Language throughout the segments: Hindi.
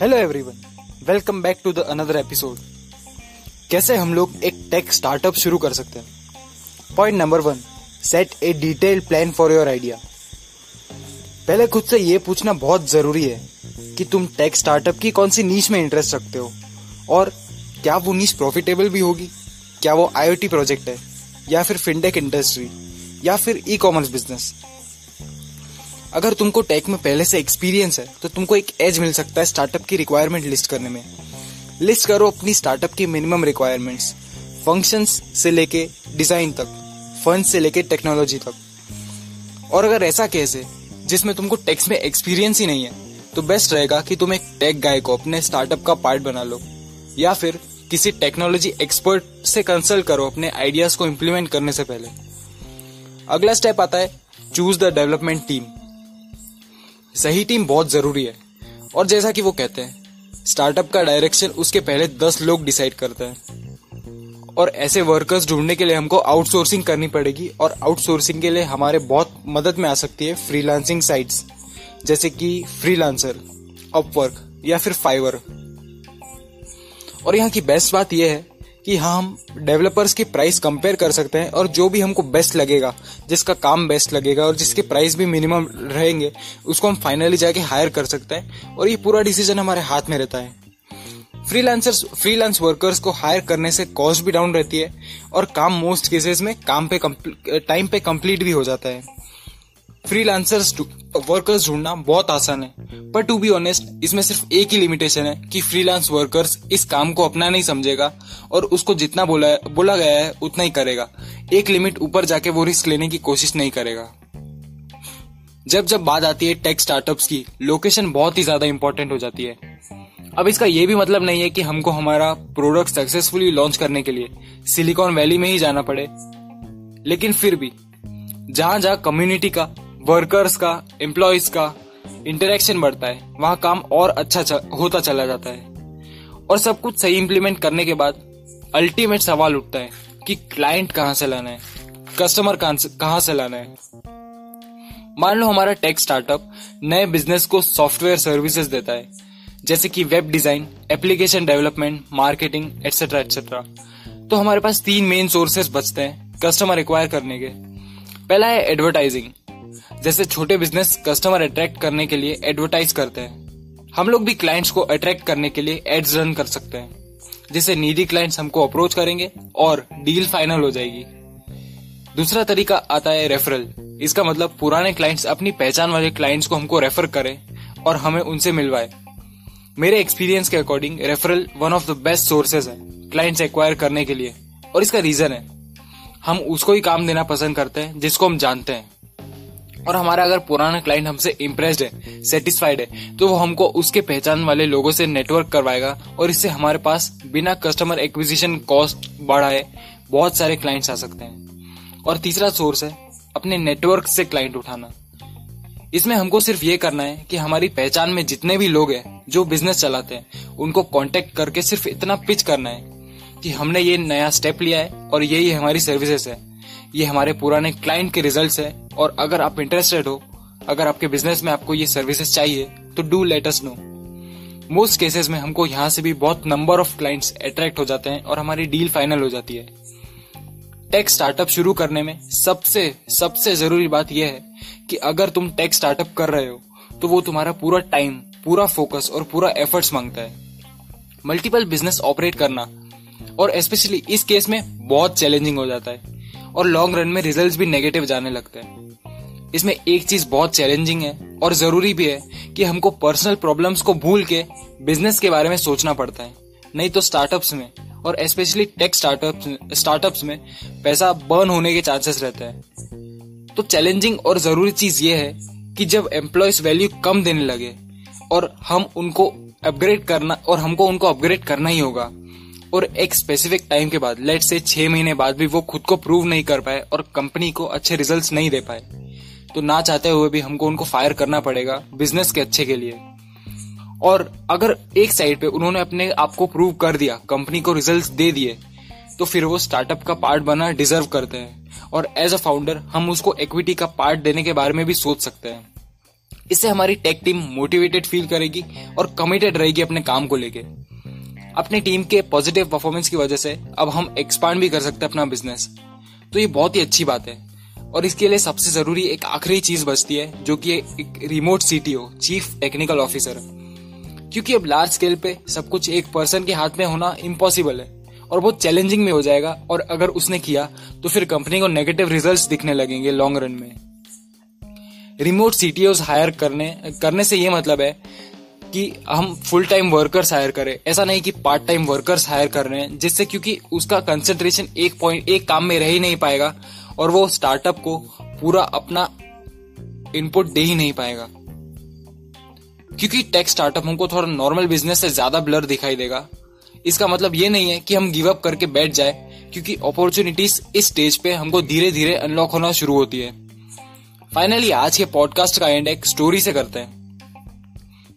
Hello everyone welcome back to the another episode कैसे हम लोग एक टेक स्टार्टअप शुरू कर सकते हैं? Point number one set a detailed plan for your idea पहले खुद से ये पूछना बहुत ज़रूरी है कि तुम टेक स्टार्टअप की कौन सी नीच में इंटरेस्ट रखते हो? और क्या वो नीच प्रॉफिटेबल भी होगी? क्या वो आईओटी प्रोजेक्ट है? या फिर फिनटेक इंडस्ट्री या फिर ई कॉमर्स बिज़नेस अगर तुमको टेक में पहले से एक्सपीरियंस है तो तुमको एक एज मिल सकता है स्टार्टअप की रिक्वायरमेंट लिस्ट करने में। लिस्ट करो अपनी स्टार्टअप की मिनिमम रिक्वायरमेंट्स फ़ंक्शंस से लेके डिज़ाइन तक फंड से लेके टेक्नोलॉजी तक। और अगर ऐसा केस है, जिसमें तुमको टेक्स में एक्सपीरियंस ही नहीं है तो बेस्ट रहेगा कि तुम एक टेक गाय को अपने स्टार्टअप का पार्ट बना लो, या फिर किसी टेक्नोलॉजी एक्सपर्ट से कंसल्ट करो अपने आइडियाज़ को इम्प्लीमेंट करने से पहले। अगला स्टेप आता है चूज़ द डेवलपमेंट टीम सही टीम बहुत ज़रूरी है। और जैसा कि वो कहते हैं स्टार्टअप का डायरेक्शन उसके पहले दस लोग डिसाइड करते हैं। और ऐसे वर्कर्स ढूँढने के लिए हमको आउटसोर्सिंग करनी पड़ेगी और आउटसोर्सिंग के लिए हमारे बहुत मदद में आ सकती है फ्रीलांसिंग साइट्स जैसे कि फ्रीलांसर अपवर्क या फिर फाइवर और यहाँ की बेस्ट बात यह है कि हाँ हम डेवलपर्स की प्राइस कंपेयर कर सकते हैं और जो भी हमको बेस्ट लगेगा, जिसका काम बेस्ट लगेगा और जिसके प्राइस भी मिनिमम रहेंगे, उसको हम फाइनली जाके हायर कर सकते हैं और ये पूरा डिसीज़न हमारे हाथ में रहता है। फ्रीलांसर्स फ्रीलांस वर्कर्स को हायर करने से कॉस्ट भी डाउन रहती है और काम मोस्ट केसेस में काम पे टाइम पे कंप्लीट भी हो जाता है। फ्रीलांसर्स वर्कर्स ढूंढना बहुत आसान है। पर टू बी ऑनेस्ट इसमें सिर्फ़ एक ही लिमिटेशन है कि फ्रीलांस वर्कर्स इस काम को अपना नहीं समझेगा और उसको जितना बोला बोला गया है, उतना ही करेगा। एक लिमिट ऊपर जाके वो रिस्क लेने की कोशिश नहीं करेगा। जब जब बात आती है टेक स्टार्टअप्स की लोकेशन बहुत ही ज़्यादा इंपॉर्टेंट हो जाती है। अब इसका यह भी मतलब नहीं है कि हमको हमारा प्रोडक्ट सक्सेसफुली लॉन्च करने के लिए सिलिकॉन वैली में ही जाना पड़े। लेकिन फिर भी जहाँ जहाँ कम्युनिटी का वर्कर्स का एम्प्लॉयज़ का इंटरेक्शन बढ़ता है। वहाँ काम और अच्छा होता चला जाता है। और सब कुछ सही इम्प्लीमेंट करने के बाद अल्टीमेट सवाल उठता है कि क्लाइंट कहाँ से लाना है? कस्टमर कहाँ से लाना है? मान लो हमारा टेक स्टार्टअप नए बिज़नेस को सॉफ्टवेयर सर्विसेज़ देता है। जैसे कि web design application development marketing etcetera etcetera तो हमारे पास तीन मेन सोर्सेस बचते हैं कस्टमर एक्वायर करने के। पहला है एडवर्टाइजिंग जैसे छोटे बिज़नेस कस्टमर अट्रैक्ट करने के लिए एडवर्टाइज करते हैं। हम लोग भी क्लाइंट्स को अट्रैक्ट करने के लिए एड्स रन कर सकते हैं, जिससे नीडी क्लाइंट्स हमको अप्रोच करेंगे और डील फाइनल हो जाएगी। दूसरा तरीका आता है रेफरल इसका मतलब पुराने क्लाइंट्स अपनी पहचान वाले क्लाइंट्स को हमको रेफर करें और हमें उनसे मिलवाए। मेरे एक्सपीरियंस के according referral one of the best sources है क्लाइंट्स एक्वायर करने के लिए। और इसका रीजन है। हम उसको ही काम देना पसंद करते हैं, जिसको हम जानते हैं। और हमारा अगर पुराना क्लाइंट हमसे इम्प्रेस्ड है सेटिस्फाइड है तो वो हमको उसके पहचान वाले लोगों से नेटवर्क करवाएगा और इससे हमारे पास बिना कस्टमर एक्विजिशन कॉस्ट बढ़ाए बहुत सारे क्लाइंट्स आ सकते हैं। और तीसरा सोर्स है, अपने नेटवर्क से क्लाइंट उठाना। इसमें हमको सिर्फ़ ये करना है कि हमारी पहचान में जितने भी लोग हैं, जो बिज़नेस चलाते हैं, उनको कांटेक्ट करके सिर्फ़ इतना पिच करना है कि हमने ये नया स्टेप लिया है और यही हमारी सर्विसेज़ है। ये हमारे पुराने क्लाइंट के रिजल्ट्स है और अगर आप इंटरेस्टेड हो, अगर आपके बिज़नेस में आपको ये सर्विसेज़ चाहिए तो do let us know most cases में हमको यहाँ से भी बहुत नंबर ऑफ़ क्लाइंट्स अट्रैक्ट हो जाते हैं और हमारी डील फाइनल हो जाती है. टेक स्टार्टअप शुरू करने में सबसे सबसे ज़रूरी बात यह है कि अगर तुम टेक स्टार्टअप कर रहे हो तो वो तुम्हारा पूरा टाइम पूरा फोकस और पूरा एफर्ट्स माँगता है. मल्टीपल बिज़नेस ऑपरेट करना और स्पेशली इस केस में बहुत चैलेंजिंग हो जाता है और लॉन्ग रन में रिजल्ट्स भी नेगेटिव जाने लगते हैं. इसमें एक चीज़ बहुत चैलेंजिंग है और ज़रूरी भी है कि हमको पर्सनल प्रॉब्लम्स को भूल के बिज़नेस के बारे में सोचना पड़ता है। नहीं तो स्टार्टअप्स में और स्पेशली टेक स्टार्टअप्स स्टार्टअप्स में पैसा बर्न होने के चांसेस रहते हैं। तो चैलेंजिंग और ज़रूरी चीज़ ये है कि जब एम्प्लॉयज़ वैल्यू कम देने लगे और हम उनको अपग्रेड करना, और हमको उनको अपग्रेड करना ही होगा और एक स्पेसिफिक टाइम के बाद लेट से छह महीने बाद भी वो खुद को प्रूव नहीं कर पाए और कंपनी को अच्छे रिजल्ट्स नहीं दे पाए। तो ना चाहते हुए भी हमको उनको फायर करना पड़ेगा बिज़नेस के अच्छे के लिए। और अगर एक साइड पे उन्होंने अपने आप को प्रूव कर दिया कंपनी को रिजल्ट्स दे दिए तो फिर वो स्टार्टअप का पार्ट बना डिजर्व करते हैं। और एज अ फाउंडर हम उसको इक्विटी का पार्ट देने के बारे में भी सोच सकते हैं। इससे हमारी टेक टीम मोटिवेटेड फील करेगी और कमिटेड रहेगी अपने काम को लेके। अपनी टीम के पॉजिटिव परफॉर्मेंस की वजह से अब हम एक्सपांड भी कर सकते हैं अपना बिज़नेस तो ये बहुत ही अच्छी बात है। और इसके लिए सबसे ज़रूरी एक आखिरी चीज़ बचती है, जो कि एक remote CTO chief technical officer क्योंकि अब लार्ज स्केल पे सब कुछ एक पर्सन के हाथ में होना इम्पॉसिबल है, और बहुत चैलेंजिंग में हो जाएगा, और अगर उसने किया तो फिर कंपनी को नेगेटिव रिजल्ट्स दिखने लगेंगे लॉन्ग रन में। रिमोट सीटीओ हायर करने करने से ये मतलब है कि हम फुल टाइम वर्कर्स हायर करें। ऐसा नहीं कि पार्ट टाइम वर्कर्स हायर कर रहे हैं, जिससे क्योंकि उसका कंसेंट्रेशन एक पॉइंट एक काम में रह ही नहीं पाएगा। और वो स्टार्टअप को पूरा अपना इनपुट दे ही नहीं पाएगा। क्योंकि टेक स्टार्टअप हमको थोड़ा नॉर्मल बिज़नेस से ज़्यादा ब्लर दिखाई देगा। इसका मतलब ये नहीं है कि हम गिव अप करके बैठ जाए, क्योंकि अपॉर्चुनिटीज़ इस स्टेज पे हमको धीरे धीरे अनलॉक होना शुरू होती है। फाइनली आज के पॉडकास्ट का एंड एक स्टोरी से करते हैं।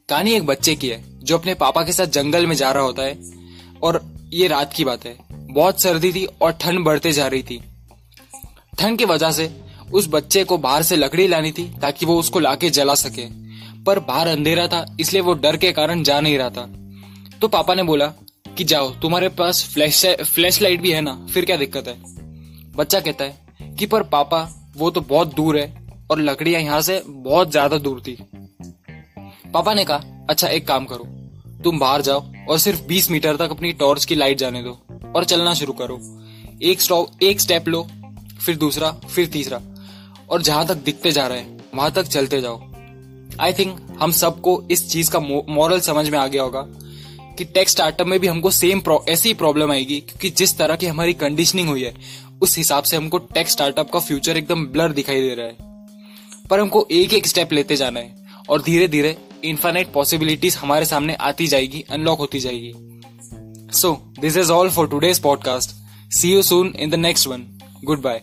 कहानी एक बच्चे की है, जो अपने पापा के साथ जंगल में जा रहा होता है, और ये रात की बात है। बहुत सर्दी थी और ठंड बढ़ते जा रही थी। ठंड की वजह से उस बच्चे को बाहर से लकड़ी लानी थी ताकि वो उसको लाके जला सके। पर बाहर अंधेरा था, इसलिए वो डर के कारण जा नहीं रहा था। तो पापा ने बोला कि जाओ, तुम्हारे पास फ्लैश फ्लैश लाइट भी है ना, फिर क्या दिक्कत है? बच्चा कहता है कि पर पापा, वो तो बहुत दूर है और लकड़ियाँ यहाँ से बहुत ज़्यादा दूर थी। पापा ने कहा अच्छा एक काम करो, तुम बाहर जाओ और सिर्फ़ 20 मीटर तक अपनी टॉर्च की लाइट जाने दो और चलना शुरू करो। एक स्टॉप, एक स्टेप लो फिर दूसरा, फिर तीसरा। और जहाँ तक दिखते जा रहे हैं, वहाँ तक चलते जाओ। आई थिंक हम सबको इस चीज़ का मॉरल समझ में आ गया होगा कि टेक स्टार्टअप में भी हमको सेम ऐसी ही प्रॉब्लम आएगी क्योंकि जिस तरह की हमारी कंडीशनिंग हुई है, उस हिसाब से हमको टेक स्टार्टअप का फ्यूचर एकदम ब्लर दिखाई दे रहा है। पर हमको एक एक स्टेप लेते जाना है और धीरे धीरे इन्फाइनाइट पॉसिबिलिटीज हमारे सामने आती जाएगी अनलॉक होती जाएगी। So this is all for today's podcast see you soon in the next one good bye